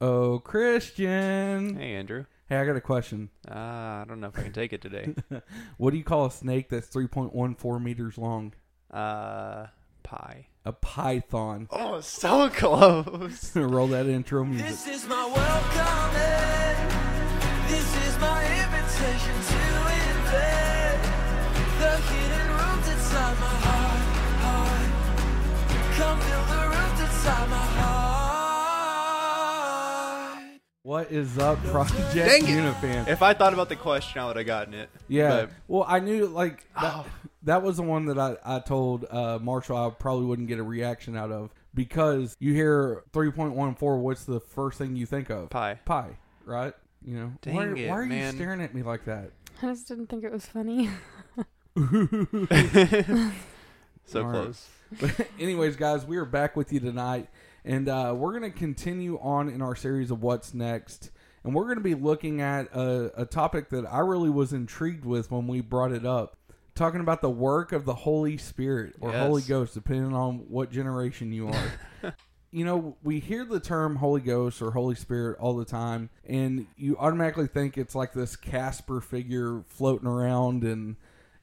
Oh, Christian. Hey, Andrew. Hey, I got a question. Uh, I don't know if I can take it today. What do you call a snake that's 3.14 meters long? Uh, pie. A python. Oh, so close. Roll that intro music. This is my welcome What is up, Project Dang it. Unifan? if I thought about the question, I would have gotten it. Yeah. But- well, I knew like that, Oh. that was the one that I, I told uh, Marshall I probably wouldn't get a reaction out of because you hear 3.14. What's the first thing you think of? Pie. Pie, right? You know. Dang why, it, why are you staring at me like that? I just didn't think it was funny. So All right. close. But anyways, guys, we are back with you tonight, and uh, we're going to continue on in our series of what's next, and we're going to be looking at a, a topic that I really was intrigued with when we brought it up, talking about the work of the Holy Spirit or Yes. Holy Ghost, depending on what generation you are. you know, we hear the term Holy Ghost or Holy Spirit all the time, and you automatically think it's like this Casper figure floating around, and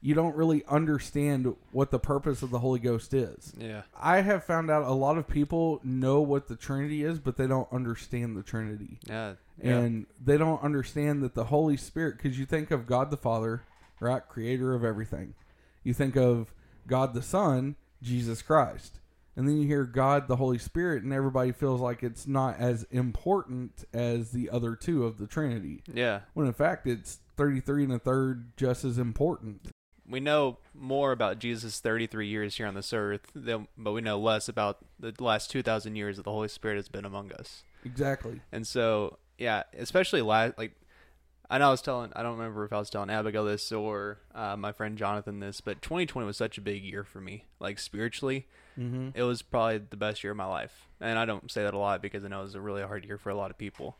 you don't really understand what the purpose of the Holy Ghost is. Yeah. I have found out a lot of people know what the Trinity is, but they don't understand the Trinity. Yeah. yeah. And they don't understand that the Holy Spirit, because you think of God the Father, right? Creator of everything. You think of God the Son, Jesus Christ. And then you hear God the Holy Spirit, and everybody feels like it's not as important as the other two of the Trinity. yeah. When in fact, it's 33 and a third just as important. We know more about Jesus' 33 years here on this earth, than, but we know less about the last 2,000 years that the Holy Spirit has been among us. Exactly. And so, yeah, especially last, like, I know I was telling, I don't remember if I was telling Abigail this or uh, my friend Jonathan this, but 2020 was such a big year for me. Like, spiritually, Mm-hmm. it was probably the best year of my life. And I don't say that a lot because I know it was a really hard year for a lot of people.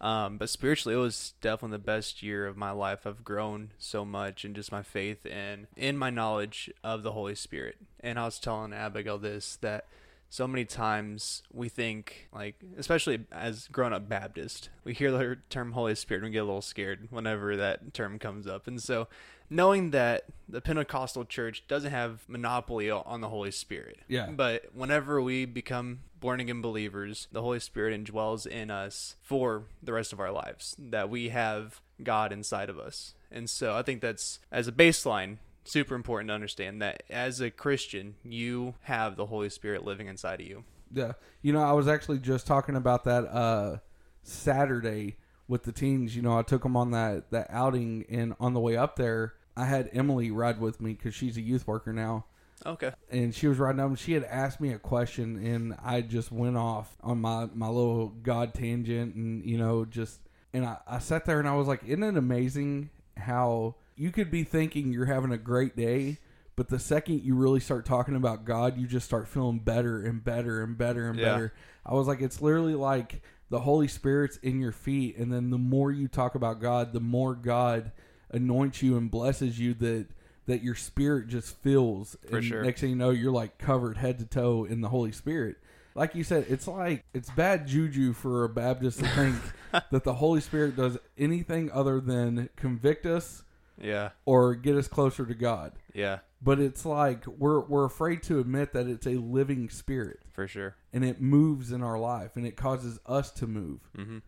Um, but spiritually, it was definitely the best year of my life. I've grown so much in just my faith and in my knowledge of the Holy Spirit. And I was telling Abigail this that so many times we think, like, especially as grown up Baptist, we hear the term Holy Spirit and we get a little scared whenever that term comes up. And so, knowing that the Pentecostal church doesn't have monopoly on the Holy Spirit, Yeah. but whenever we become born again believers, the Holy Spirit indwells in us for the rest of our lives, that we have God inside of us. And so I think that's, as a baseline, super important to understand that as a Christian, you have the Holy Spirit living inside of you. Yeah. You know, I was actually just talking about that uh Saturday with the teens. You know, I took them on that that outing and on the way up there, I had Emily ride with me cuz she's a youth worker now. Okay. And she was riding up and she had asked me a question and I just went off on my my little god tangent and you know just and I, I sat there and I was like, isn't it amazing how you could be thinking you're having a great day, but the second you really start talking about God, you just start feeling better and better and better and Yeah. better. I was like, it's literally like the Holy Spirit's in your feet, and then the more you talk about God, the more God anoints you and blesses you that that your spirit just fills. For and sure. Next thing you know, you're like covered head to toe in the Holy Spirit. Like you said, it's like it's bad juju for a Baptist to think that the Holy Spirit does anything other than convict us Yeah. or get us closer to God. Yeah. But it's like we're we're afraid to admit that it's a living spirit For sure. and it moves in our life and it causes us to move. hmm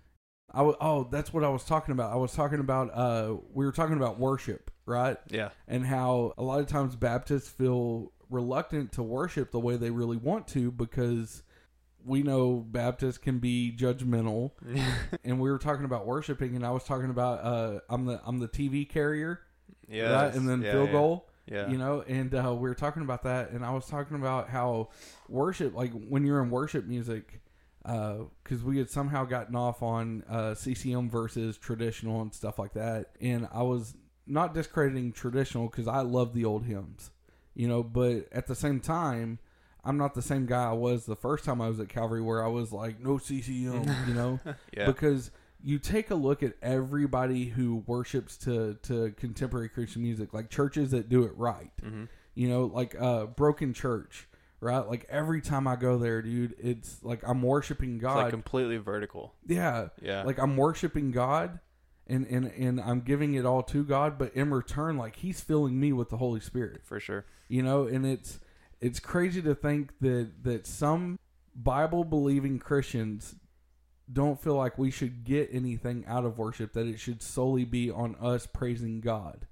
I w- oh, that's what I was talking about. I was talking about uh we were talking about worship, right? Yeah. And how a lot of times Baptists feel reluctant to worship the way they really want to because we know Baptists can be judgmental and we were talking about worshiping and I was talking about uh I'm the I'm the TV carrier, yeah. right? And then yeah, field yeah. goal. Yeah. You know, and uh, we were talking about that, and I was talking about how worship, like when you're in worship music, because we had somehow gotten off on uh, CCM versus traditional and stuff like that, and I was not discrediting traditional because I love the old hymns, you know, but at the same time, I'm not the same guy I was the first time I was at Calvary, where I was like, no CCM, you know, Yeah. because you take a look at everybody who worships to to contemporary Christian music, like churches that do it right. Mhm. You know, like uh, Broken Church, right? Like every time I go there, dude, it's like I'm worshiping God. It's like completely vertical. yeah, Yeah. like I'm worshiping God and, and and I'm giving it all to God, but in return, like He's filling me with the Holy Spirit. for sure. You know, and it's it's crazy to think that that some Bible believing Christians don't feel like we should get anything out of worship, that it should solely be on us praising God.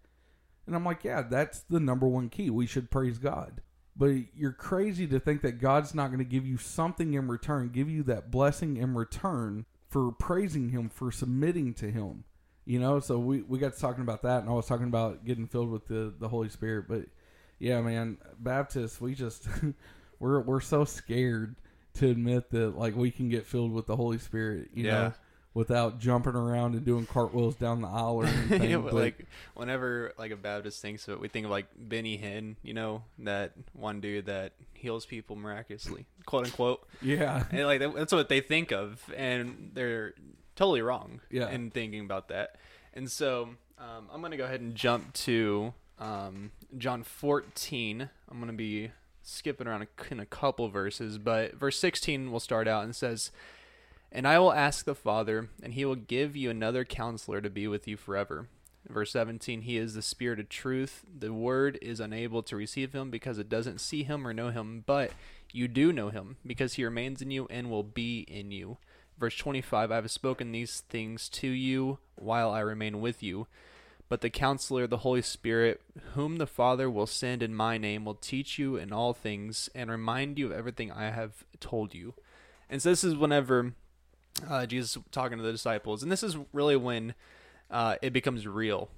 And I'm like, yeah, that's the number one key. We should praise God. But you're crazy to think that God's not going to give you something in return, give you that blessing in return for praising Him, for submitting to Him. You know, so we, we got to talking about that, and I was talking about getting filled with the, the Holy Spirit. But yeah, man, Baptists, we just we're we're so scared to admit that like we can get filled with the Holy Spirit, you Yeah. know, without jumping around and doing cartwheels down the aisle or anything. Yeah, but, like whenever like a Baptist thinks of it, we think of like Benny Hinn, you know, that one dude that heals people miraculously, quote unquote. yeah, And like that's what they think of, and they're totally wrong Yeah. in thinking about that. And so um, I'm gonna go ahead and jump to um, John 14. I'm gonna be skipping around in a couple verses, but verse 16 will start out and says, "And I will ask the Father, and He will give you another Counselor to be with you forever." Verse 17, He is the Spirit of truth. The Word is unable to receive Him because it doesn't see Him or know Him, but you do know Him because He remains in you and will be in you. Verse 25, I have spoken these things to you while I remain with you. But the counselor, the Holy Spirit, whom the Father will send in my name, will teach you in all things and remind you of everything I have told you. And so this is whenever uh, Jesus talking to the disciples, and this is really when uh, it becomes real.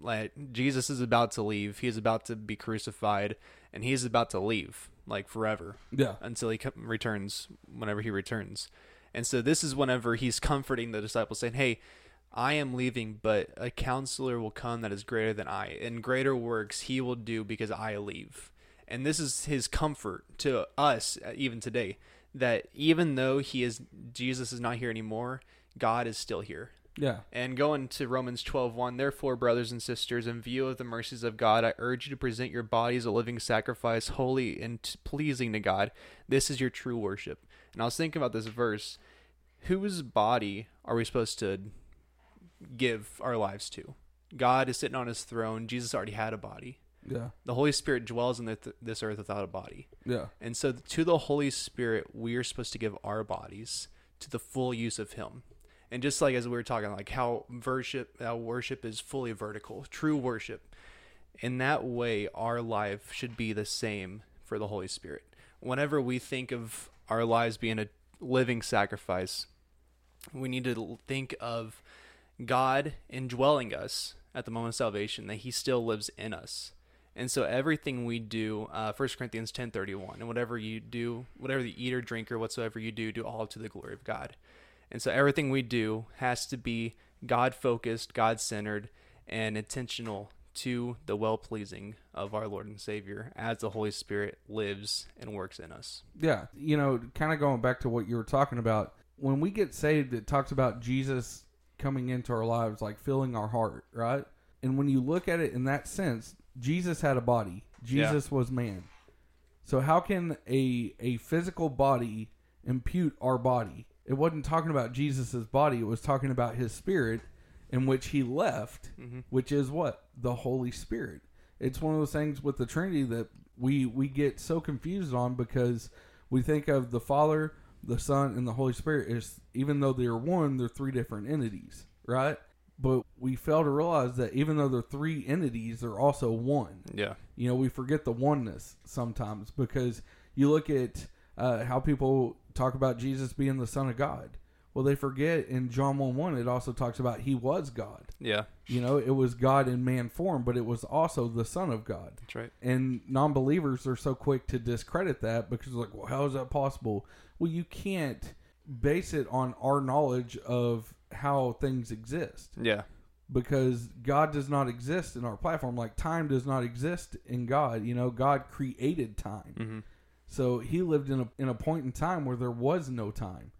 Like Jesus is about to leave, he is about to be crucified, and he is about to leave, like forever yeah, until he returns whenever he returns. And so this is whenever he's comforting the disciples saying, "Hey, I am leaving, but a counselor will come that is greater than I, and greater works he will do because I leave." And this is his comfort to us uh, even today that even though he is Jesus is not here anymore, God is still here. yeah, And going to Romans 12:1, therefore brothers and sisters, in view of the mercies of God, I urge you to present your bodies a living sacrifice, holy and t- pleasing to God. This is your true worship. And I was thinking about this verse, whose body are we supposed to give our lives to? God is sitting on his throne. Jesus already had a body. Yeah, The Holy Spirit dwells in th- this earth without a body. yeah, And so to the Holy Spirit, we are supposed to give our bodies to the full use of Him. And just like as we were talking, like how worship, how worship is fully vertical, true worship. In that way, our life should be the same for the Holy Spirit. Whenever we think of our lives being a living sacrifice, we need to think of God indwelling us at the moment of salvation, that He still lives in us. And so everything we do, uh, 1 Corinthians 10.31, and whatever you do, whatever you eat or drink or whatsoever you do, do all to the glory of God. And so everything we do has to be God-focused, God-centered, and intentional to the well-pleasing of our Lord and Savior as the Holy Spirit lives and works in us. yeah. You know, kind of going back to what you were talking about. When we get saved, it talks about Jesus coming into our lives, like filling our heart, right? And when you look at it in that sense, Jesus had a body. Jesus was man. So how can a a physical body impute our body? It wasn't talking about Jesus's body. It was talking about his spirit, in which he left, mm-hmm. which is what the Holy Spirit. It's one of those things with the Trinity that we we get so confused on because we think of the Father, the Son, and the Holy Spirit is even though they're one, they're three different entities, right? But we fail to realize that even though they're three entities, they're also one. Yeah. You know, we forget the oneness sometimes because you look at uh, how people talk about Jesus being the Son of God. Well, they forget in John 1 1, it also talks about he was God. Yeah. You know, it was God in man form, but it was also the Son of God. That's right. And non believers are so quick to discredit that because, like, well, how is that possible? Well, you can't base it on our knowledge of how things exist Yeah. because God does not exist in our platform. Like time does not exist in God. You know, God created time, Mhm. so He lived in a in a point in time where there was no time.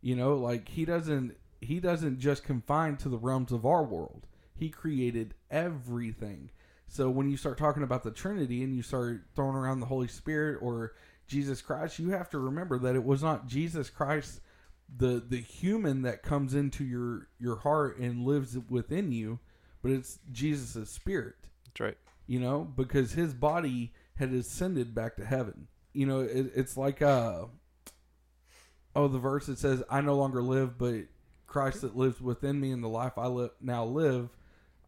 You know, like He doesn't He doesn't just confine to the realms of our world. He created everything. So when you start talking about the Trinity and you start throwing around the Holy Spirit or Jesus Christ, you have to remember that it was not Jesus Christ the the human that comes into your your heart and lives within you, but it's Jesus' spirit. That's right. You know, because his body had ascended back to heaven. You know, it, it's like uh oh the verse that says, "I no longer live, but Christ that lives within me, and the life I live now live,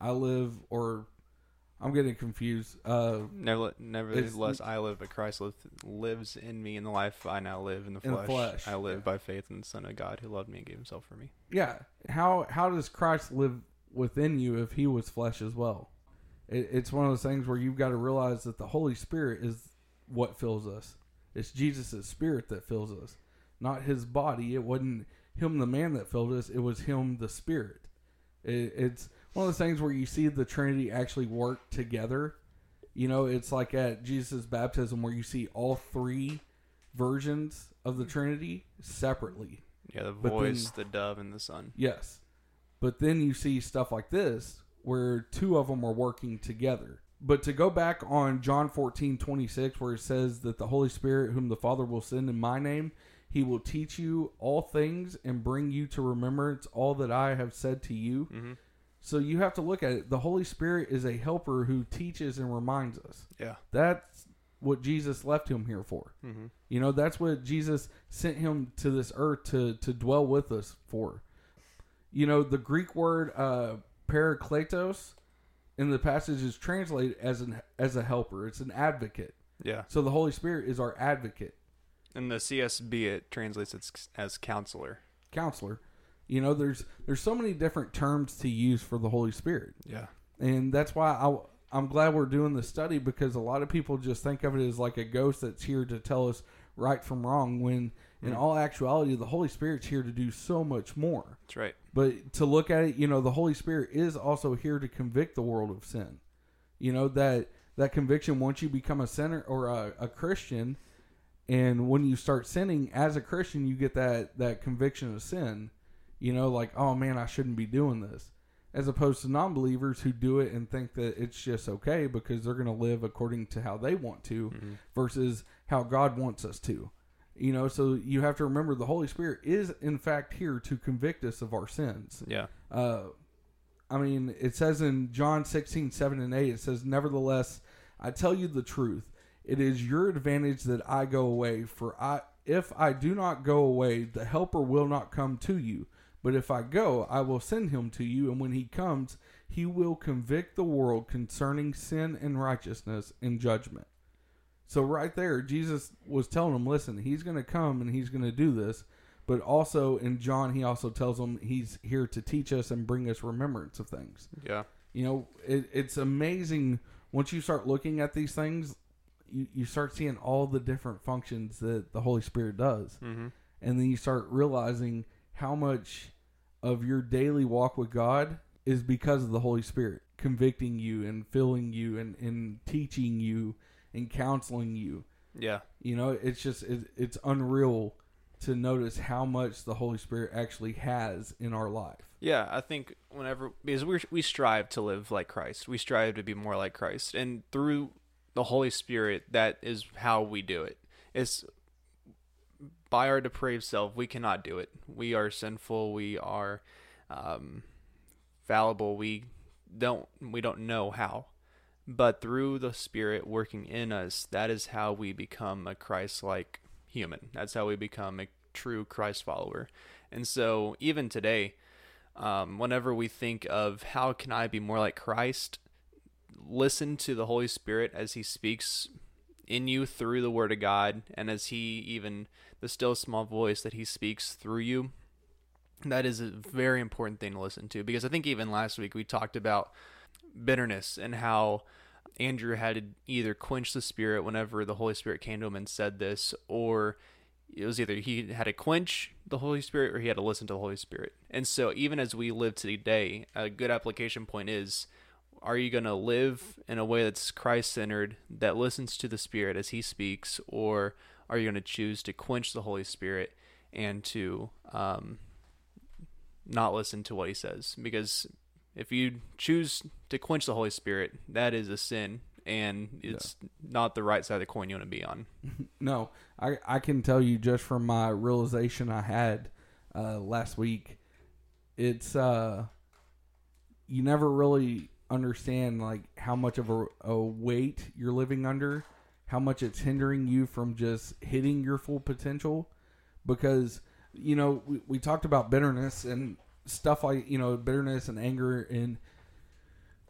I live." Or I'm getting confused. Uh, Never, nevertheless, I live, but Christ lives, lives in me in the life I now live in the In the flesh. flesh, I live yeah. by faith in the Son of God who loved me and gave himself for me. yeah, how how does Christ live within you if he was flesh as well? It, it's one of those things where you've got to realize that the Holy Spirit is what fills us. It's Jesus' spirit that fills us, not his body. It wasn't him, the man, that filled us. It was him, the spirit. It, it's one of those things where you see the Trinity actually work together. You know, it's like at Jesus' baptism where you see all three versions of the Trinity separately. Yeah, the But voice, the dove, and the Son. Yes. But then you see stuff like this where two of them are working together. But to go back on John 14, 26, where it says that the Holy Spirit, whom the Father will send in my name, he will teach you all things and bring you to remembrance all that I have said to you. Mm-hmm. So you have to look at it. The Holy Spirit is a helper who teaches and reminds us. Yeah. That's what Jesus left him here for. Mm-hmm. You know, that's what Jesus sent him to this earth to to dwell with us for. You know, the Greek word uh, parakletos in the passage is translated as an as a helper. It's an advocate. Yeah. So the Holy Spirit is our advocate, In the CSB, it translates it as counselor. counselor. You know, there's there's so many different terms to use for the Holy Spirit. Yeah. and that's why I, I'm glad we're doing the study because a lot of people just think of it as like a ghost that's here to tell us right from wrong. When in Mm. all actuality, the Holy Spirit's here to do so much more. That's right. But to look at it, you know, the Holy Spirit is also here to convict the world of sin. You know that that conviction once you become a sinner or a, a Christian, and when you start sinning as a Christian, you get that that conviction of sin. You know, like oh man, I shouldn't be doing this. As opposed to non-believers who do it and think that it's just okay because they're going to live according to how they want to, Mm-hmm. versus how God wants us to. You know, so you have to remember the Holy Spirit is in fact here to convict us of our sins. Yeah. Uh, I mean, it says in John 16, 7 and 8, it says, Nevertheless, I tell you the truth. It is your advantage that I go away, for I if I do not go away, the helper will not come to you. But if I go, I will send him to you, and when he comes, he will convict the world concerning sin and righteousness and judgment. So right there, Jesus was telling them, listen, he's going to come and he's going to do this. But also in John, he also tells them he's here to teach us and bring us remembrance of things. Yeah. You know, it, it's amazing once you start looking at these things, you, you start seeing all the different functions that the Holy Spirit does. Mm-hmm. And then you start realizing how much of your daily walk with God is because of the Holy Spirit convicting you and filling you and, and teaching you and counseling you. Yeah. You know, it's just it, it's unreal to notice how much the Holy Spirit actually has in our life. Yeah, I think whenever because we we strive to live like Christ, we strive to be more like Christ, and through the Holy Spirit, that is how we do it. It's by our depraved self, we cannot do it. We are sinful. We are um, fallible. We don't we don't know how, but through the Spirit working in us, that is how we become a Christ-like human. That's how we become a true Christ follower. And so, even today, um, whenever we think of how can I be more like Christ, listen to the Holy Spirit as He speaks in you through the Word of God, and as He even the still small voice that He speaks through you. That is a very important thing to listen to because I think even last week we talked about bitterness and how Andrew had to either quench the spirit whenever the Holy Spirit came to him and said this, or it was either he had to quench the Holy Spirit or he had to listen to the Holy Spirit. And so, even as we live today, a good application point is are you going to live in a way that's Christ centered, that listens to the Spirit as he speaks, or are you going to choose to quench the Holy Spirit and to um, not listen to what he says? Because if you choose to quench the Holy Spirit, that is a sin, and it's not the right side of the coin you want to be on. No, I I can tell you just from my realization I had uh, last week, it's uh, you never really understand like how much of a, a weight you're living under, how much it's hindering you from just hitting your full potential, because you know we, we talked about bitterness and stuff like you know bitterness and anger and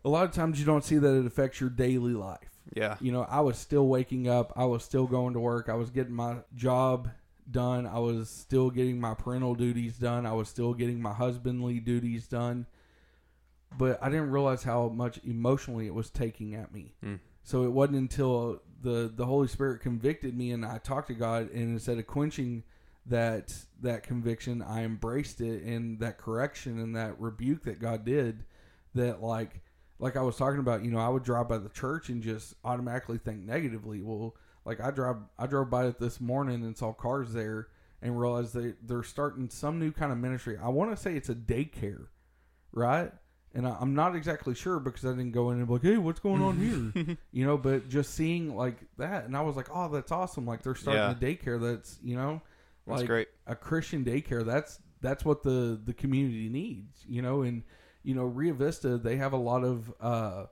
a lot of times you don't see that it affects your daily life Yeah. you know, I was still waking up. I was still going to work. I was getting my job done. I was still getting my parental duties done. I was still getting my husbandly duties done. But I didn't realize how much emotionally it was taking at me. Hmm. So it wasn't until the the Holy Spirit convicted me and I talked to God and instead of quenching that that conviction, I embraced it and that correction and that rebuke that God did that like like I was talking about, you know, I would drive by the church and just automatically think negatively. Well, like I drive, I drove by it this morning and saw cars there and realized they they're starting some new kind of ministry. I want to say it's a daycare, right? And I, I'm not exactly sure because I didn't go in and be like, hey, what's going on here? you know, but just seeing like that, and I was like, oh, that's awesome. Like they're starting Yeah. a daycare that's you know, That's great. a Christian daycare. That's that's what the the community needs, you know. And you know, Rio Vista they have a lot of uh,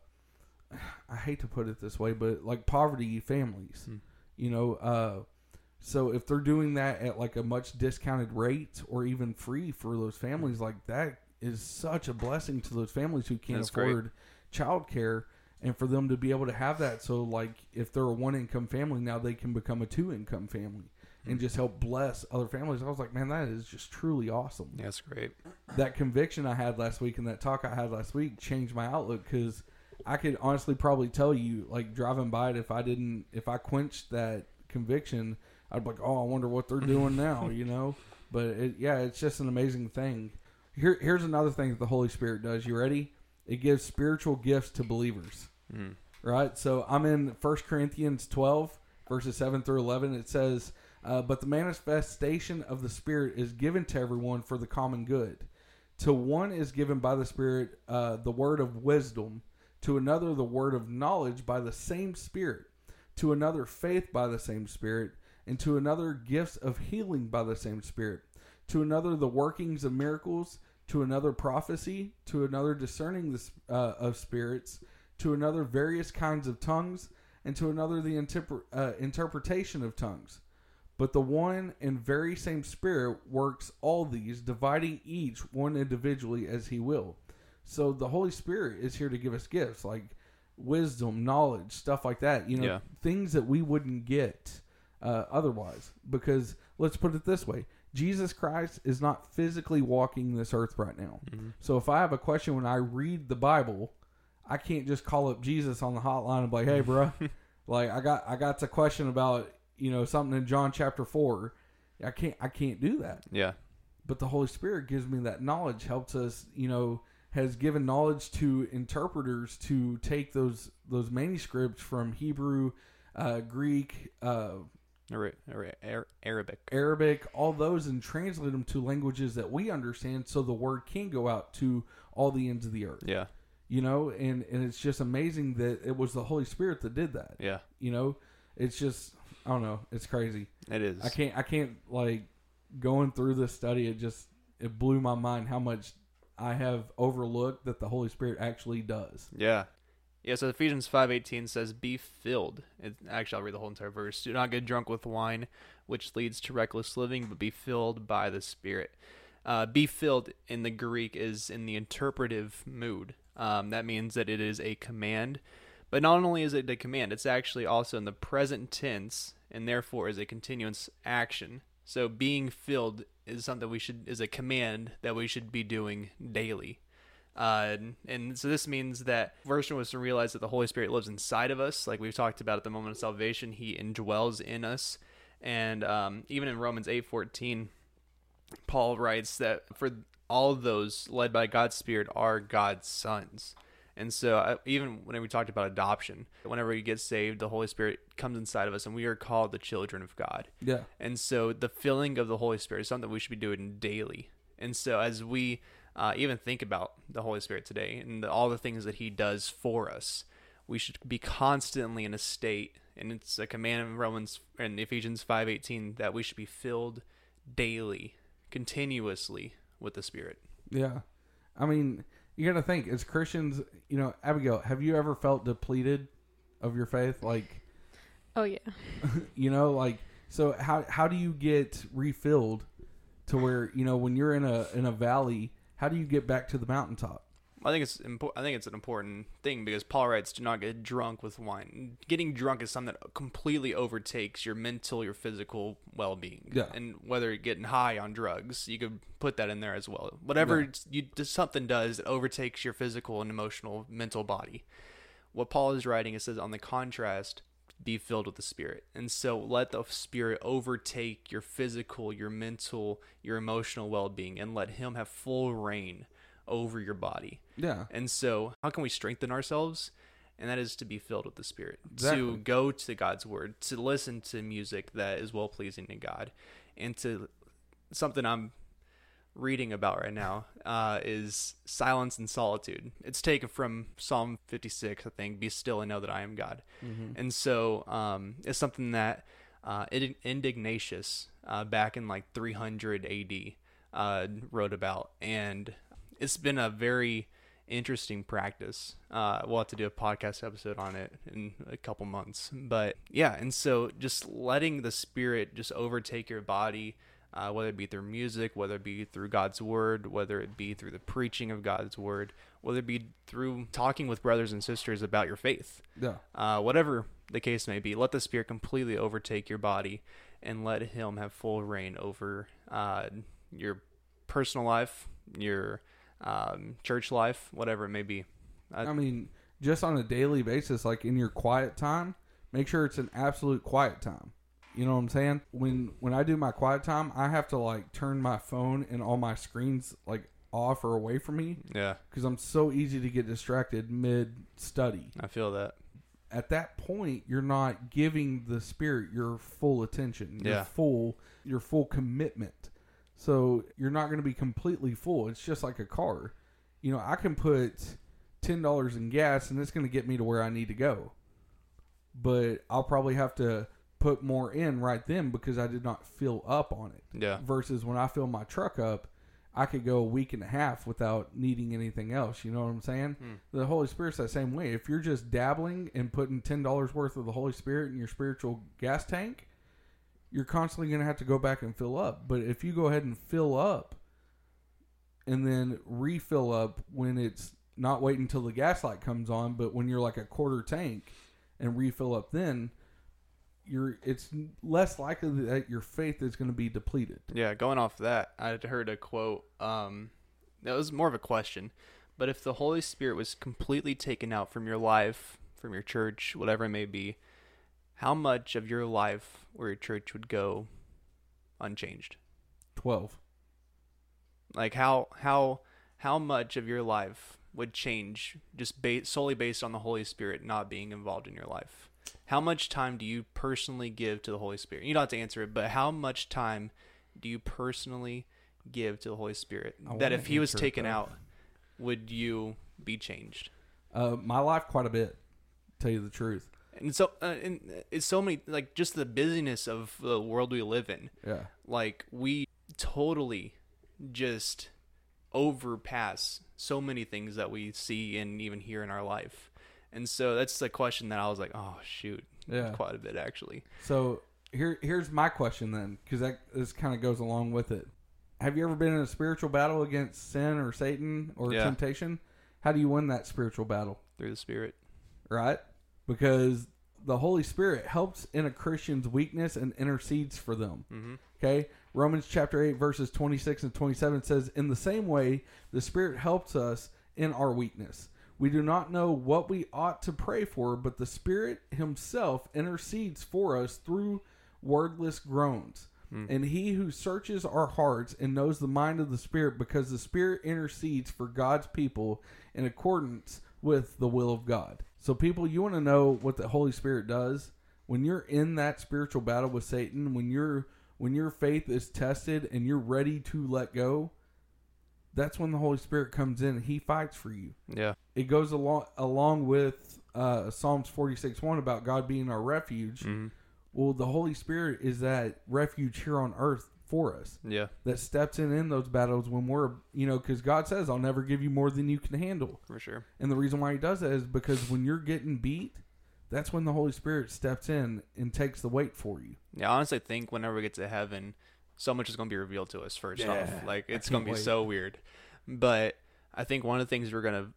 I hate to put it this way, but like poverty families, Hmm. you know. Uh, so if they're doing that at like a much discounted rate or even free for those families, like that is such a blessing to those families who can't That's afford childcare. And for them to be able to have that, so like if they're a one income family, now they can become a two income family and mm. just help bless other families. I was like, man, that is just truly awesome. That's great. That conviction I had last week and that talk I had last week changed my outlook because I could honestly probably tell you, like driving by it, if I didn't, if I quenched that conviction, I'd be like, oh, I wonder what they're doing now, you know? But it, yeah, it's just an amazing thing. Here, here's another thing that the Holy Spirit does. You ready? It gives spiritual gifts to believers Mm. right? So I'm in 1 Corinthians 12, verses 7 through 11. It says, uh, But the manifestation of the Spirit is given to everyone for the common good. To one is given by the Spirit uh, the word of wisdom, to another the word of knowledge by the same Spirit, to another faith by the same Spirit, and to another gifts of healing by the same Spirit, to another the workings of miracles, to another prophecy, to another discerning the, uh, of spirits, to another various kinds of tongues, and to another the uh, interpretation of tongues. But the one and very same Spirit works all these, dividing each one individually as He will. So the Holy Spirit is here to give us gifts like wisdom, knowledge, stuff like that. You know, Yeah. things that we wouldn't get uh, otherwise. Because let's put it this way: Jesus Christ is not physically walking this earth right now. Mhm. So if I have a question when I read the Bible, I can't just call up Jesus on the hotline and be like, "Hey, bro, like I got I got a question about you know something in John chapter four. I can't I can't do that. Yeah. But the Holy Spirit gives me that knowledge, helps us, you know, has given knowledge to interpreters to take those those manuscripts from Hebrew, uh, Greek, uh, Ara- Ara- Ar- Arabic. Arabic, all those, and translate them to languages that we understand, so the word can go out to all the ends of the earth. Yeah. You know, and and it's just amazing that it was the Holy Spirit that did that. Yeah. You know, it's just I don't know, it's crazy. It is. I can't I can't like going through this study. It just it blew my mind how much I have overlooked that the Holy Spirit actually does. Yeah. Yeah, so Ephesians 5:18 says be filled. It, actually I'll read the whole entire verse. Do not get drunk with wine, which leads to reckless living, but be filled by the Spirit. Uh, be filled in the Greek is in the interpretive mood. Um, that means that it is a command, but not only is it a command, it's actually also in the present tense and therefore is a continuous action. So being filled is something we should is a command that we should be doing daily. Uh, and, and so this means that version was to realize that the Holy Spirit lives inside of us, like we've talked about at the moment of salvation. He indwells in us, and um, even in Romans eight fourteen, Paul writes that for all those led by God's Spirit are God's sons. And so, uh, even whenever we talked about adoption, whenever we get saved, the Holy Spirit comes inside of us, and we are called the children of God. Yeah. And so the filling of the Holy Spirit is something we should be doing daily. And so as we uh, even think about the Holy Spirit today and the, all the things that He does for us, we should be constantly in a state, and it's a command in Romans and Ephesians five eighteen that we should be filled daily, continuously with the Spirit. Yeah. I mean, you got to think as Christians, you know, Abigail, have you ever felt depleted of your faith? Like, Oh yeah. you know, like so how how do you get refilled to where, you know, when you're in a in a valley, how do you get back to the mountaintop? I think it's impor- I think it's an important thing because Paul writes, "Do not get drunk with wine." Getting drunk is something that completely overtakes your mental, your physical well-being. Yeah. And whether you're getting high on drugs, you could put that in there as well. Whatever Yeah. you something does that overtakes your physical and emotional, mental body. What Paul is writing it says on the contrast, be filled with the Spirit, and so let the Spirit overtake your physical, your mental, your emotional well-being, and let Him have full reign over your body. Yeah. And so, how can we strengthen ourselves? And that is to be filled with the Spirit, Exactly. to go to God's Word, to listen to music that is well pleasing to God, and to something I'm reading about right now uh, is silence and solitude. It's taken from Psalm 56, I think. Be still and know that I am God. And so, um, it's something that uh, Indignatius uh, back in like 300 AD uh, wrote about, and it's been a very interesting practice. Uh, we'll have to do a podcast episode on it in a couple months, but yeah, and so just letting the spirit just overtake your body. Uh, whether it be through music, whether it be through God's word, whether it be through the preaching of God's word, whether it be through talking with brothers and sisters about your faith, Yeah. uh, whatever the case may be, let the Spirit completely overtake your body and let Him have full reign over uh, your personal life, your um, church life, whatever it may be. I- I mean, just on a daily basis, like in your quiet time, make sure it's an absolute quiet time. You know what I'm saying? When when I do my quiet time, I have to like turn my phone and all my screens like off or away from me yeah, because I'm so easy to get distracted mid study. I feel that. At that point, you're not giving the spirit your full attention, your Yeah. full your full commitment. So you're not going to be completely full. It's just like a car. You know, I can put ten dollars in gas and it's going to get me to where I need to go. But I'll probably have to put more in right then because I did not fill up on it. Yeah, Versus when I fill my truck up, I could go a week and a half without needing anything else. You know what I'm saying? Hmm. The Holy Spirit's that same way. If you're just dabbling and putting ten dollars worth of the Holy Spirit in your spiritual gas tank, you're constantly going to have to go back and fill up. But if you go ahead and fill up, and then refill up when it's not waiting until the gas light comes on, but when you're like a quarter tank and refill up, then you're it's less likely that your faith is going to be depleted. yeah. Going off that, I had heard a quote. Um, that was more of a question, but if the Holy Spirit was completely taken out from your life, from your church, whatever it may be, how much of your life or your church would go unchanged? Twelve. like how how how much of your life would change just ba- solely based on the holy spirit not being involved in your life how much time do you personally give to the holy spirit you don't have to answer it but how much time do you personally give to the holy spirit I that if he was taken though. out would you be changed Uh, my life quite a bit. Tell you the truth. and so uh, and it's so many like just the busyness of the world we live in Yeah. like we totally just overpass so many things that we see and even hear in our life and so that's the question that i was like oh shoot Yeah. quite a bit actually So here, here's my question then, because that this kind of goes along with it. Have you ever been in a spiritual battle against sin or Satan or Yeah. temptation? How do you win that spiritual battle? through the spirit Right? Because the Holy Spirit helps in a Christian's weakness and intercedes for them. mm-hmm. Okay? Romans chapter 8, verses 26 and 27 says, In the same way, the Spirit helps us in our weakness. We do not know what we ought to pray for, but the Spirit Himself intercedes for us through wordless groans. Hmm. And He who searches our hearts and knows the mind of the Spirit, because the Spirit intercedes for God's people in accordance with the will of God. So, people, you want to know what the Holy Spirit does? When you're in that spiritual battle with Satan, when you're when your faith is tested and you're ready to let go, that's when the Holy Spirit comes in. and He fights for you. Yeah. It goes along along with uh, Psalms forty six one about God being our refuge. Mhm. Well, the Holy Spirit is that refuge here on earth for us Yeah. that steps in in those battles when we're you know because God says I'll never give you more than you can handle. For sure. And the reason why he does that is because when you're getting beat, that's when the Holy Spirit steps in and takes the weight for you. Yeah, I honestly think whenever we get to heaven, so much is going to be revealed to us first Yeah, off. Like it's going to be wait. so weird. But I think one of the things we're going to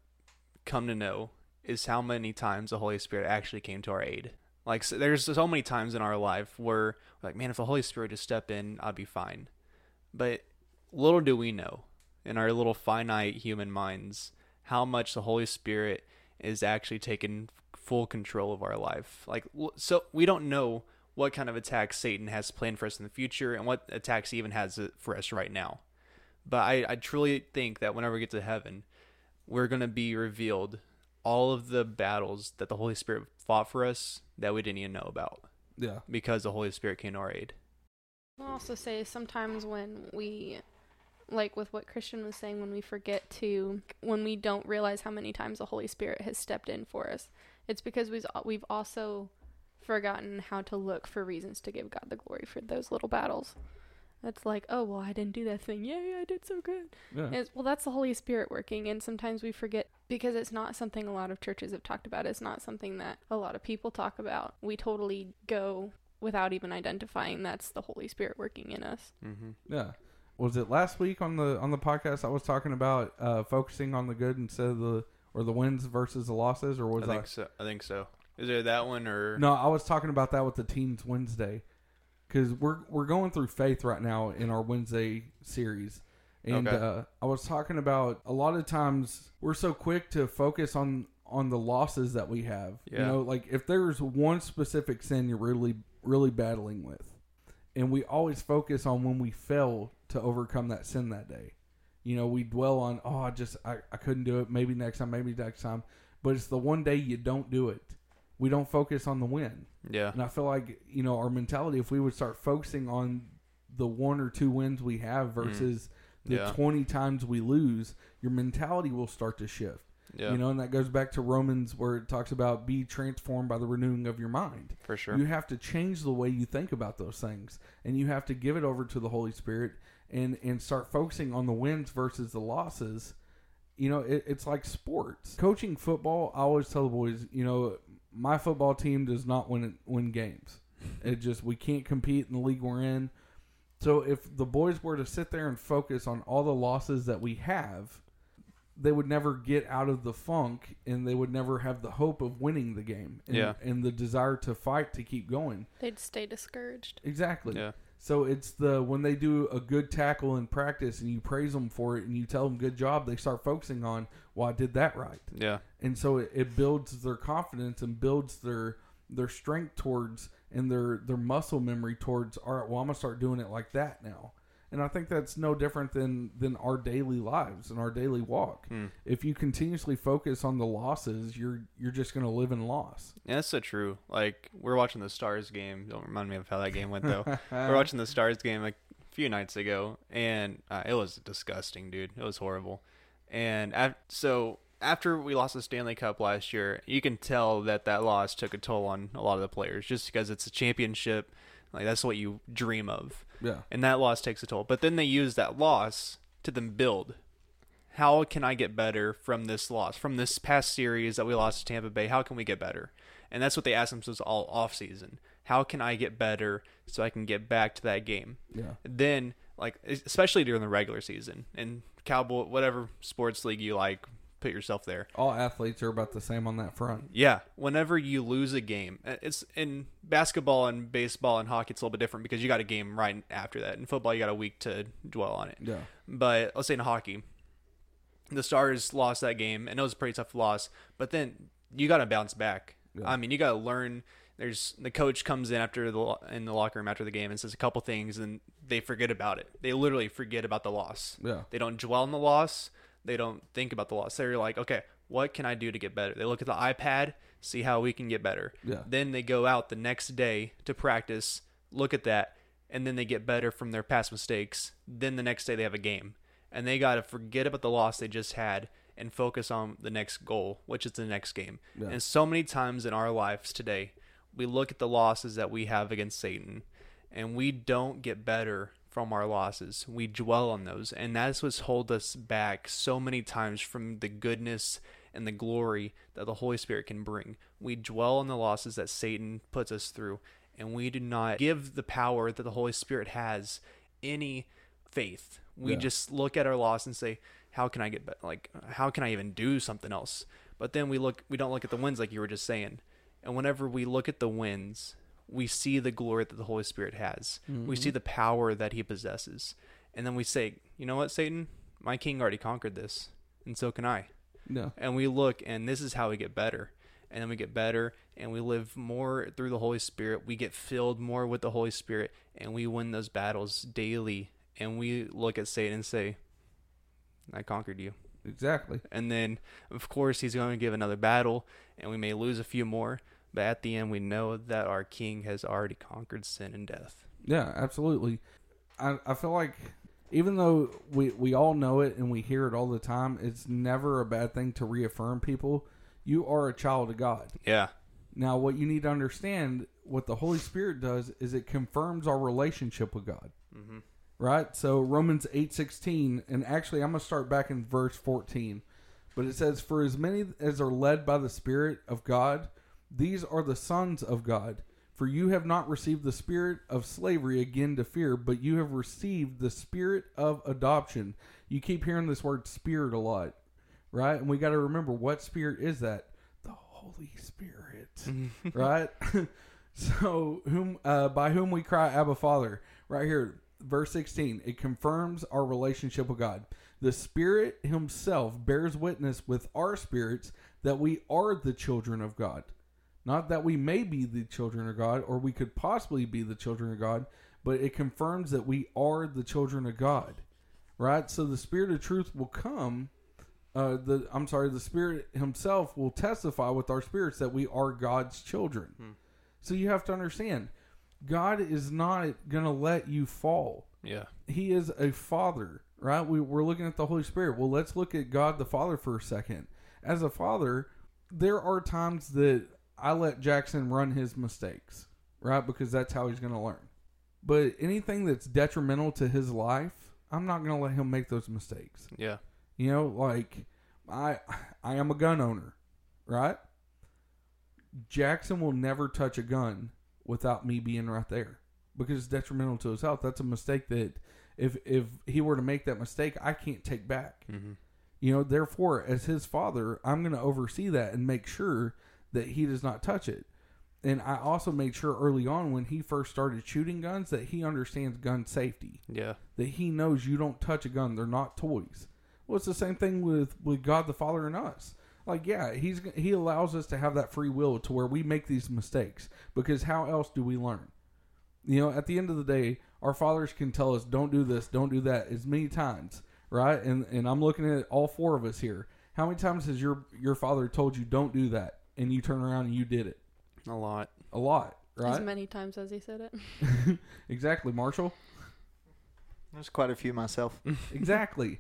come to know is how many times the Holy Spirit actually came to our aid. Like so there's so many times in our life where like man, if the Holy Spirit just stepped in, I'd be fine. But little do we know in our little finite human minds how much the Holy Spirit is actually taking full control of our life. Like so we don't know what kind of attacks Satan has planned for us in the future and what attacks he even has for us right now. But I, I truly think that whenever we get to heaven, we're going to be revealed all of the battles that the Holy Spirit fought for us that we didn't even know about Yeah. because the Holy Spirit came to our aid. I'll also say sometimes when we, like with what Christian was saying, when we forget to, when we don't realize how many times the Holy Spirit has stepped in for us, it's because we've we've also forgotten how to look for reasons to give God the glory for those little battles. It's like, oh well, I didn't do that thing. Yay, I did so good. Yeah. It's, well, that's the Holy Spirit working, and sometimes we forget because it's not something a lot of churches have talked about. It's not something that a lot of people talk about. We totally go without even identifying that's the Holy Spirit working in us. Mm-hmm. Yeah. Was it last week on the on the podcast I was talking about uh, focusing on the good instead of the or the wins versus the losses or was I I, so. I think so. Is there that one or No, I was talking about that with the Teens Wednesday cuz we're we're going through faith right now in our Wednesday series. And Okay. uh, I was talking about a lot of times we're so quick to focus on on the losses that we have. You know, like if there's one specific sin you're really really battling with, and we always focus on when we fail to overcome that sin that day. You know, we dwell on, oh, I just I, I couldn't do it. Maybe next time, maybe next time. But it's the one day you don't do it. We don't focus on the win. yeah, And I feel like, you know, our mentality, if we would start focusing on the one or two wins we have versus the Mm. Yeah. 20 times we lose, your mentality will start to shift. yeah, You know, and that goes back to Romans where it talks about be transformed by the renewing of your mind. for sure. You have to change the way you think about those things, and you have to give it over to the Holy Spirit and and start focusing on the wins versus the losses. You know, it, it's like sports. Coaching football, I always tell the boys, you know, my football team does not win win games. It just we can't compete in the league we're in. So if the boys were to sit there and focus on all the losses that we have, they would never get out of the funk and they would never have the hope of winning the game and, Yeah. and the desire to fight to keep going. They'd stay discouraged. Exactly. yeah, So it's the when they do a good tackle in practice and you praise them for it and you tell them good job, they start focusing on, well, I did that right. yeah, And so it, it builds their confidence and builds their their strength towards and their their muscle memory towards all right, well I'm gonna start doing it like that now. And I think that's no different than than our daily lives and our daily walk. Hmm. If you continuously focus on the losses, you're you're just gonna live in loss. yeah. That's so true. Like we're watching the Stars game. Don't remind me of how that game went though. we're watching the Stars game like a few nights ago, and uh, it was disgusting, dude. It was horrible. And af- so after we lost the Stanley Cup last year, you can tell that that loss took a toll on a lot of the players, just because it's a championship. Like that's what you dream of, Yeah. and that loss takes a toll. But then they use that loss to then build. How can I get better from this loss, from this past series that we lost to Tampa Bay? How can we get better? And that's what they ask themselves all off season. How can I get better so I can get back to that game? Yeah. then like especially during the regular season and cowboy whatever sports league you like put yourself there All athletes are about the same on that front. yeah whenever you lose a game uh, it's in basketball and baseball and hockey it's a little bit different because you got a game right after that in football you got a week to dwell on it Yeah. but let's say in hockey the stars lost that game and it was a pretty tough loss but then you got to bounce back Yeah. i mean you got to learn there's the coach comes in after the in the locker room after the game and says a couple things and they forget about it they literally forget about the loss Yeah. they don't dwell on the loss they don't think about the loss they're like okay what can i do to get better they look at the ipad see how we can get better Yeah. then they go out the next day to practice look at that and then they get better from their past mistakes then the next day they have a game and they got to forget about the loss they just had and focus on the next goal, which is the next game. Yeah. And so many times in our lives today, we look at the losses that we have against Satan and we don't get better from our losses. We dwell on those, and that's what's hold us back so many times from the goodness and the glory that the Holy Spirit can bring. We dwell on the losses that Satan puts us through, and we do not give the power that the Holy Spirit has any faith. We Yeah. just look at our loss and say, "How can I get better? Like, how can I even do something else?" But then we look, we don't look at the wins like you were just saying. And whenever we look at the wins, we see the glory that the Holy Spirit has. We see mm-hmm. the power that He possesses, and then we say, "You know what, Satan? My King already conquered this, and so can I." No. and we look and this is how we get better and then we get better and we live more through the holy spirit we get filled more with the holy spirit and we win those battles daily and we look at satan and say i conquered you Exactly. and then of course he's going to give another battle and we may lose a few more but at the end we know that our king has already conquered sin and death Yeah, absolutely. I, I feel like even though we, we all know it and we hear it all the time, it's never a bad thing to reaffirm people. You are a child of God. yeah Now, what you need to understand, what the Holy Spirit does, is it confirms our relationship with God. mm-hmm. Right? So Romans eight sixteen, and actually I'm gonna start back in verse fourteen. But it says, For as many as are led by the Spirit of God, these are the sons of God. For you have not received the spirit of slavery again to fear, but you have received the spirit of adoption. You keep hearing this word spirit a lot, right? And we got to remember what spirit is that? The Holy Spirit, right? so, whom uh, by whom we cry, Abba, Father. Right here, verse sixteen. It confirms our relationship with God. The Spirit Himself bears witness with our spirits that we are the children of God. Not that we may be the children of God or we could possibly be the children of God, but it confirms that we are the children of God. Right? So the Spirit of truth will come. Uh, the I'm sorry, the Spirit Himself will testify with our spirits that we are God's children. So you have to understand, God is not going to let you fall. yeah He is a father, right? We, we're looking at the Holy Spirit. Well, let's look at God the Father for a second. As a father, there are times that I let Jackson run his mistakes, right? Because that's how he's going to learn. But anything that's detrimental to his life, I'm not going to let him make those mistakes. yeah You know, like I I am a gun owner, right? Jackson will never touch a gun without me being right there because it's detrimental to his health. That's a mistake that if if he were to make that mistake, I can't take back. mm-hmm. You know, therefore, as his father, I'm going to oversee that and make sure that he does not touch it. And I also made sure early on when he first started shooting guns that he understands gun safety yeah that he knows you don't touch a gun. They're not toys. Well, it's the same thing with with God the Father and us. Like, yeah, he's he allows us to have that free will to where we make these mistakes because how else do we learn? You know, at the end of the day, our fathers can tell us, "Don't do this, don't do that," as many times, right? And and I'm looking at all four of us here. How many times has your your father told you, "Don't do that," and you turn around and you did it? a lot A lot, right? As many times as he said it. exactly, Marshall. There's quite a few myself. exactly.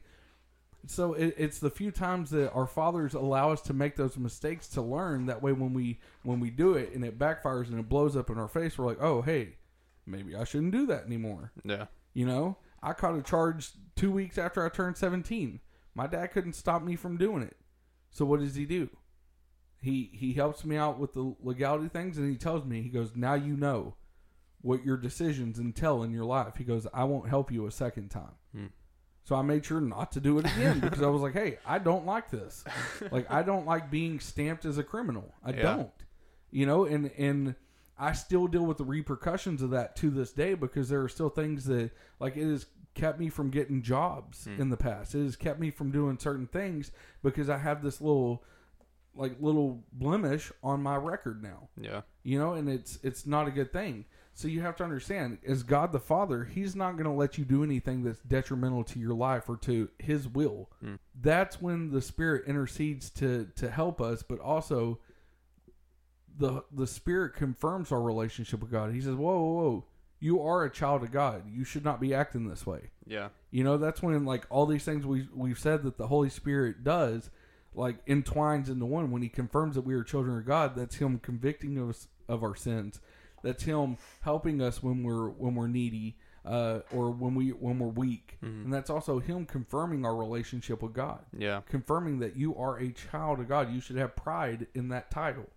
So it, it's the few times that our fathers allow us to make those mistakes to learn. That way, when we when we do it and it backfires and it blows up in our face, we're like, "Oh, hey, maybe I shouldn't do that anymore." yeah You know, I caught a charge two weeks after I turned seventeen. My dad couldn't stop me from doing it. So what does he do? He he helps me out with the legality things, and he tells me he goes, "Now you know what your decisions entail in your life." He goes, "I won't help you a second time." Hmm. So I made sure not to do it again because I was like, "Hey, I don't like this. Like, I don't like being stamped as a criminal. I Yeah. don't." You know, and and I still deal with the repercussions of that to this day because there are still things that like it has kept me from getting jobs Hmm. in the past. It has kept me from doing certain things because I have this little like little blemish on my record now. yeah You know, and it's it's not a good thing. So you have to understand, as God the Father, He's not going to let you do anything that's detrimental to your life or to His will. Hmm. That's when the Spirit intercedes to to help us, but also the the Spirit confirms our relationship with God. He says, "Whoa, whoa, whoa! you are a child of God. You should not be acting this way. Yeah. You know, that's when like all these things we we've said that the Holy Spirit does, like entwines into one. When He confirms that we are children of God, that's Him convicting us of our sins. That's Him helping us when we're when we're needy, uh, or when we when we're weak, and that's also Him confirming our relationship with God, Yeah. confirming that you are a child of God. You should have pride in that title.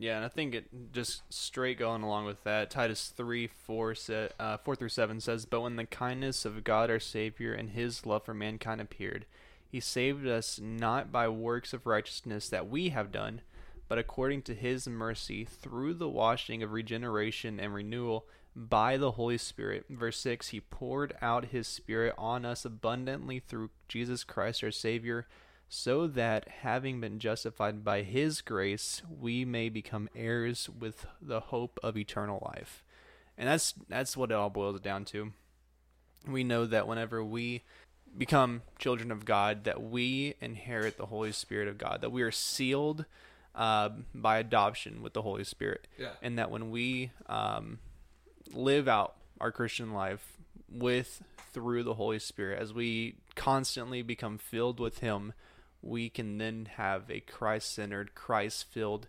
Yeah, and I think it just straight going along with that. Titus three four sa- uh, four through seven says, "But when the kindness of God our Savior and His love for mankind appeared, He saved us not by works of righteousness that we have done, but according to His mercy through the washing of regeneration and renewal by the Holy Spirit." Verse six: He poured out His Spirit on us abundantly through Jesus Christ our Savior so that having been justified by his grace we may become heirs with the hope of eternal life and that's that's what it all boils down to we know that whenever we become children of god that we inherit the holy spirit of god that we are sealed uh, by adoption with the holy spirit Yeah. and that when we um, live out our christian life with through the holy spirit as we constantly become filled with him we can then have a christ-centered christ-filled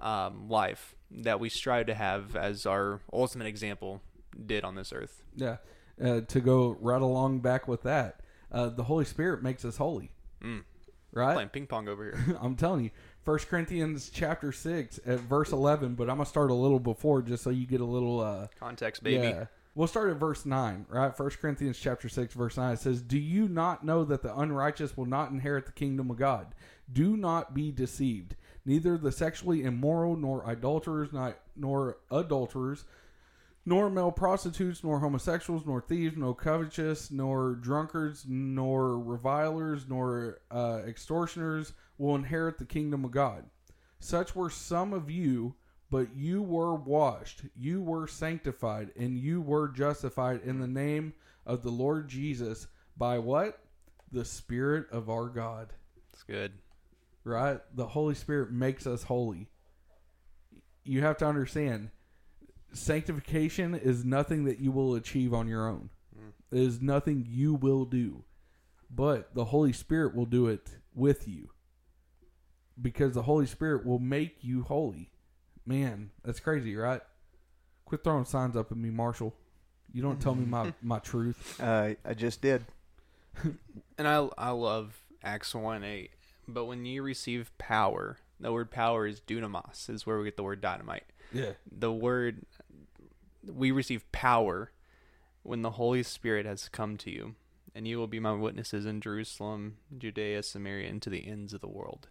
um, life that we strive to have as our ultimate example did on this earth Yeah. Uh, to go right along back with that, uh, the Holy Spirit makes us holy. Mm. Right? playing ping pong over here I'm telling you. First Corinthians chapter six at verse eleven, but I'm gonna start a little before just so you get a little uh context baby yeah. We'll start at verse nine, right? First Corinthians chapter six, verse nine. It says, Do you not know that the unrighteous will not inherit the kingdom of God? Do not be deceived. Neither the sexually immoral, nor idolaters, not, nor adulterers, nor male prostitutes, nor homosexuals, nor thieves, nor covetous, nor drunkards, nor revilers, nor uh, extortioners will inherit the kingdom of God. Such were some of you, but you were washed, you were sanctified, and you were justified in the name of the Lord Jesus by what? The Spirit of our God. it's good Right? The Holy Spirit makes us holy. You have to understand sanctification is nothing that you will achieve on your own. It is nothing you will do. But the Holy Spirit will do it with you. Because the Holy Spirit will make you holy. Man, that's crazy, right? Quit throwing signs up at me, Marshall. You don't tell me my, my truth. Uh, I just did. And I I love Acts one eight, but when you receive power, the word power is dunamis, is where we get the word dynamite. Yeah. The word we receive power when the Holy Spirit has come to you, and you will be my witnesses in Jerusalem, Judea, Samaria, and to the ends of the world.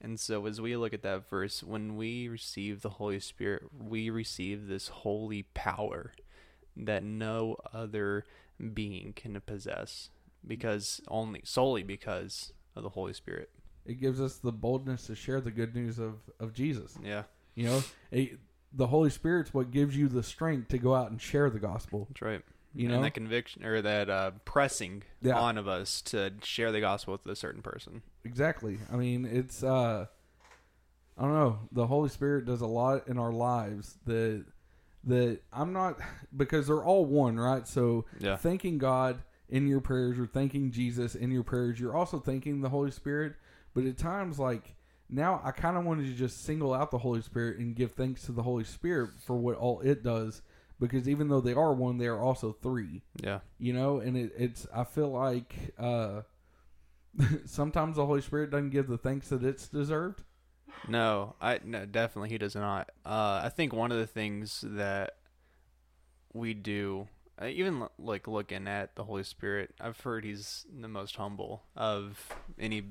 And so, as we look at that verse, when we receive the Holy Spirit, we receive this holy power that no other being can possess because only solely because of the Holy Spirit. It gives us the boldness to share the good news of, of Jesus. Yeah, You know, it, the Holy Spirit's what gives you the strength to go out and share the gospel. that's right. You and know? that conviction or that uh, pressing Yeah. on of us to share the gospel with a certain person. Exactly. I mean, it's uh I don't know. The Holy Spirit does a lot in our lives that that I'm not because they're all one, right? So Yeah. thanking God in your prayers or thanking Jesus in your prayers, you're also thanking the Holy Spirit, but at times like now I kind of wanted to just single out the Holy Spirit and give thanks to the Holy Spirit for what all it does because even though they are one, they are also three. Yeah, you know and it, it's i feel like uh sometimes the holy spirit doesn't give the thanks that it's deserved. No, I no definitely he does not. Uh, I think one of the things that we do, uh, even like looking at the Holy Spirit, I've heard he's the most humble of any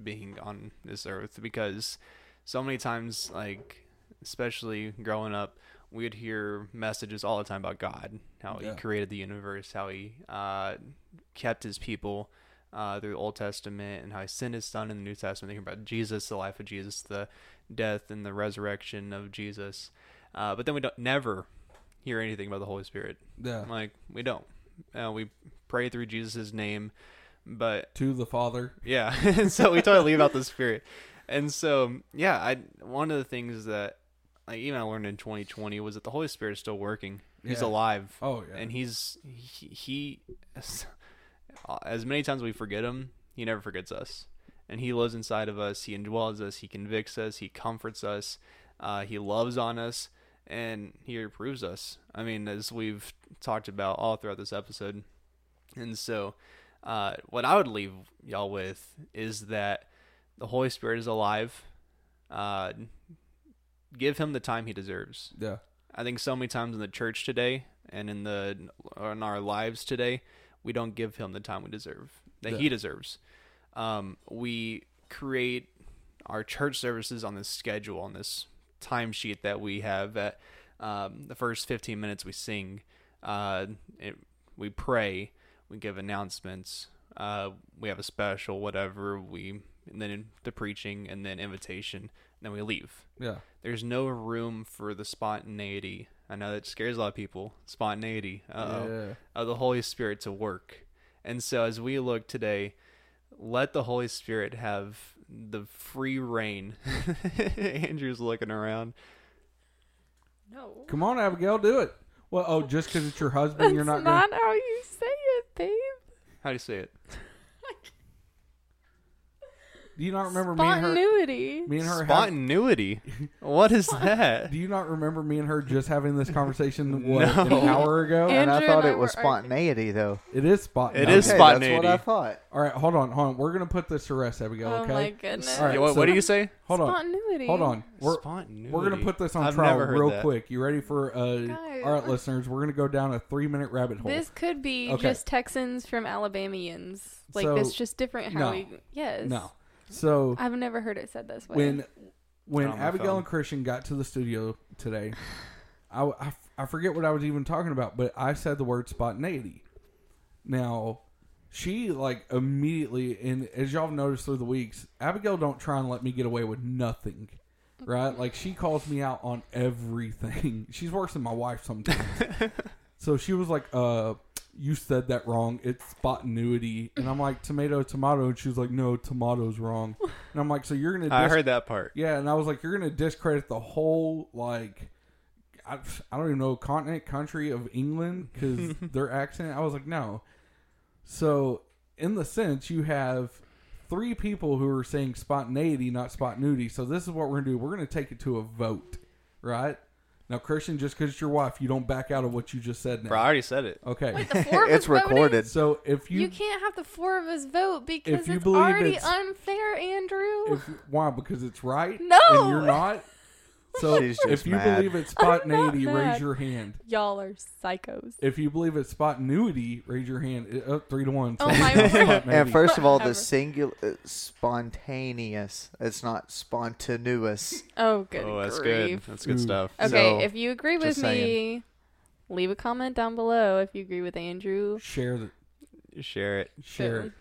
being on this earth because so many times, like especially growing up, we'd hear messages all the time about God, how Yeah. He created the universe, how He uh, kept His people uh, through the Old Testament, and how He sent His Son in the New Testament. Hear about Jesus, the life of Jesus, the death and the resurrection of Jesus, uh, but then we don't never hear anything about the Holy Spirit. yeah Like we don't. Uh, we pray through Jesus' name, but to the father yeah, and so we totally leave out the spirit. And so yeah, I one of the things that like even I learned in 2020 was that the Holy Spirit is still working. He's Yeah. alive. Oh yeah. and he's he, he as many times we forget him he never forgets us and he lives inside of us he indwells us he convicts us he comforts us uh, he loves on us and he approves us i mean as we've talked about all throughout this episode and so uh, what i would leave y'all with is that the holy spirit is alive uh, give him the time he deserves yeah. I think so many times in the church today and in the in our lives today, we don't give him the time we deserve that he deserves. Um, we create our church services on this schedule on this timesheet that we have. At um, the first fifteen minutes, we sing, uh, it, we pray, we give announcements, uh, we have a special, whatever. We and then the preaching and then invitation, and then we leave Yeah. there's no room for the spontaneity. I know that scares a lot of people. Spontaneity uh Yeah. of the Holy Spirit to work. And so as we look today, let the Holy Spirit have the free reign. Andrew's looking around. No. Come on, Abigail, do it. Well, oh, just because it's your husband, That's you're not, not, going. how you say it, babe. How do you say it? Do you not remember me and her? Spontaneity. Me and her. Have, Spontaneity. what is that? do you not remember me and her just having this conversation what No. an hour ago? And- And I Andrew thought and I it was were arguing. spontaneity, though. it is spot. It no. Okay, spontaneity. That's what I thought. All right, hold on, hold on. We're gonna put this to rest, Abigail. Oh okay. my goodness. All right, Yeah, what, so- what do you say? Hold on. Spontaneity. Hold on. We're Spontaneity. we're gonna put this on I've trial never heard real that. quick. You ready for? Uh, Guys. all right, listeners, we're gonna go down a three minute rabbit hole. This could be Okay. just Texans from Alabamians. Like So- it's just different how no. we. Yes. no. So I've never heard it said this way. when when on my Abigail phone. and Christian got to the studio today, I, I, I forget what I was even talking about, but I said the word spontaneity. Now, she like immediately, and as y'all have noticed through the weeks, Abigail don't try and let me get away with nothing, right? Like she calls me out on everything. She's worse than my wife sometimes. so she was like, "Uh, you said that wrong. It's spontaneity," and I'm like, "Tomato, tomato," and she was like, "No, tomato's wrong." And I'm like, "So you're gonna?" I heard that part. yeah, and I was like, you're going to discredit the whole, like, I, I don't even know, continent, country of England because their accent. I was like, no. So, in the sense, you have three people who are saying spontaneity, not spontaneity. So, this is what we're going to do. We're going to take it to a vote, right? Now, Christian, just because it's your wife, you don't back out of what you just said now. Bro, I already said it. Okay. Wait, the four of It's us voting? recorded. So, if You, you. can't have the four of us vote because If you it's believe already it's- unfair, Andrew. if, why? Because it's right? No! And you're not? So, She's just if you mad. believe it's spontaneity, raise mad. your hand. Y'all are psychos. If you believe it's spontaneity, raise your hand. It- Up three to one. Oh my it's And first of all, the singular, uh, spontaneous. It's not spontaneous. Oh, good oh, that's grief. good. That's good Ooh. stuff. Okay, So, if you agree with me, saying. leave a comment down below if you agree with Andrew. share the Share it. share Boom. it.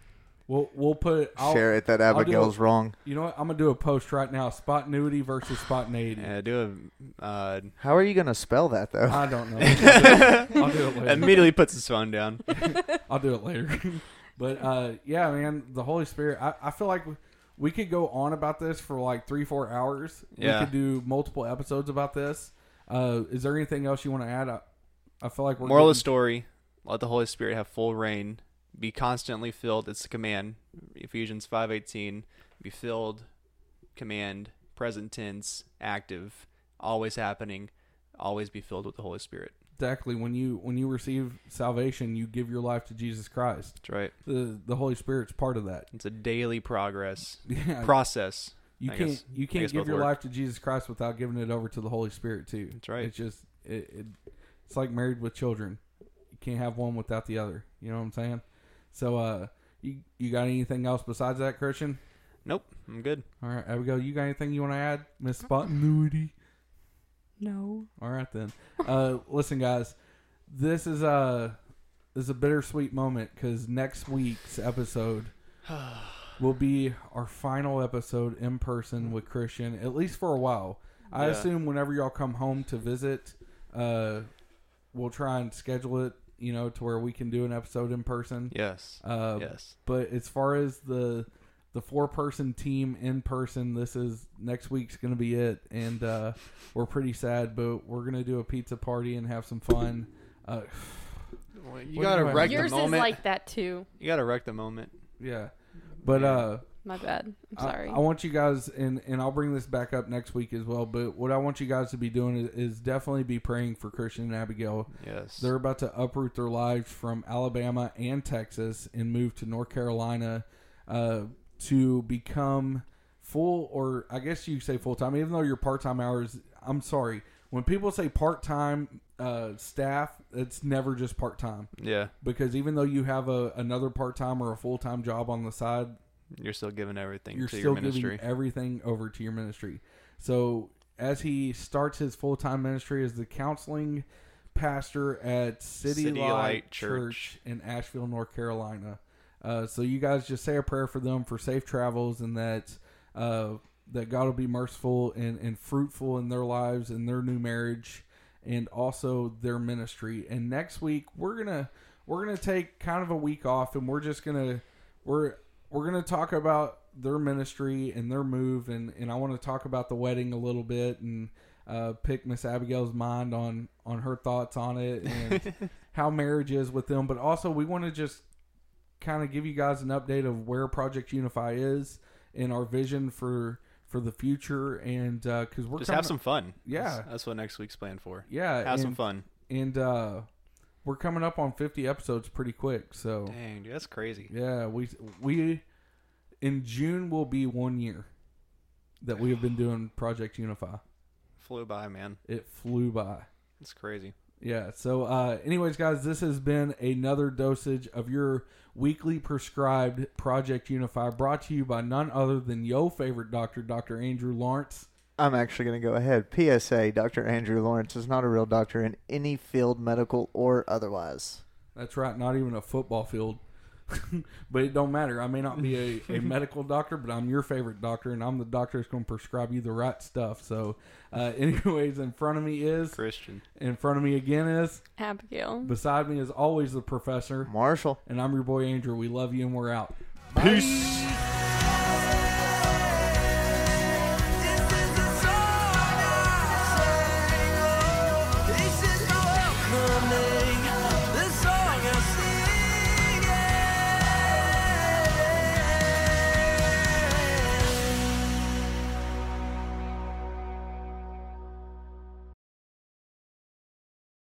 We'll we'll put it. I'll, Share it that Abigail's it. wrong. You know what? I'm gonna do a post right now. Spontaneity versus spontaneity. Yeah, do a uh, How are you going to spell that, though? I don't know. I'll do it, I'll do it later. immediately puts his phone down. I'll do it later. but uh, yeah, man, the Holy Spirit. I, I feel like we could go on about this for like three, four hours. Yeah. We could do multiple episodes about this. Uh, is there anything else you want to add? I, I feel like we're Moral of getting- story: Let the Holy Spirit have full reign. Be constantly filled. It's the command. Ephesians five eighteen. Be filled. Command. Present tense. Active. Always happening. Always be filled with the Holy Spirit. exactly when you when you receive salvation, you give your life to Jesus Christ. That's right. The the Holy Spirit's part of that. It's a daily progress Yeah, process. you I can't guess- you can't give your work. life to Jesus Christ without giving it over to the Holy Spirit too. That's right. It's just it, it it's like married with children. You can't have one without the other. You know what I'm saying? So uh you you got anything else besides that, Christian? Nope, I'm good. All right, Abigail, you go? You got anything you want to add, Miss Spontaneity? No. All right then. Uh, listen, guys, this is a this is a bittersweet moment because next week's episode will be our final episode in person with Christian, at least for a while. I Yeah. assume whenever y'all come home to visit, uh, we'll try and schedule it, you know, to where we can do an episode in person. Yes. Uh, yes. But as far as the the four person team in person. This is next week's going to be it, and uh, we're pretty sad, but we're going to do a pizza party and have some fun. Uh, Well, you gotta do I- wreck Yours the is moment. like that too. you gotta wreck the moment. yeah, but Yeah. uh, My bad. I'm I- sorry. I, want you guys, and and I'll bring this back up next week as well. But what I want you guys to be doing is, is definitely be praying for Christian and Abigail. Yes. They're about to uproot their lives from Alabama and Texas and move to North Carolina uh, to become full, or I guess you say full time, even though your part time hours. I'm sorry. When people say part time uh, staff, it's never just part time yeah. because even though you have a another part time or a full time job on the side, You're still giving everything you're to still your ministry. giving everything over to your ministry. So as he starts his full time ministry as the counseling pastor at City, City Light, Light Church. Church. in Asheville, North Carolina. Uh, so you guys just say a prayer for them for safe travels and that uh, that God will be merciful and, and fruitful in their lives and their new marriage and also their ministry. And next week we're gonna we're gonna take kind of a week off and we're just gonna we're we're gonna talk about their ministry and their move and, and I want to talk about the wedding a little bit and uh, pick Miss Abigail's mind on on her thoughts on it and how marriage is with them. But also we want to just kind of give you guys an update of where Project Unify is and our vision for for the future and because we're Just coming have some fun. Yeah. That's, that's what next week's planned for. yeah Have some fun. and uh, we're coming up on 50 episodes pretty quick so Dang, dude, that's crazy. yeah we we in june will be one year that we have been doing project unify Flew by, man. it flew by It's crazy. yeah so uh anyways guys this has been another dosage of your weekly prescribed project unify brought to you by none other than your favorite doctor dr andrew lawrence I'm actually going to go ahead. PSA: Dr. Andrew Lawrence is not a real doctor in any field, medical or otherwise. That's right, not even a football field. but it don't matter. I may not be a, a medical doctor, but I'm your favorite doctor, and I'm the doctor that's going to prescribe you the right stuff. So, uh, anyways, in front of me is, Christian. in front of me again is, Abigail. beside me is always the professor, Marshall. and I'm your boy Andrew. We love you, and we're out. Peace.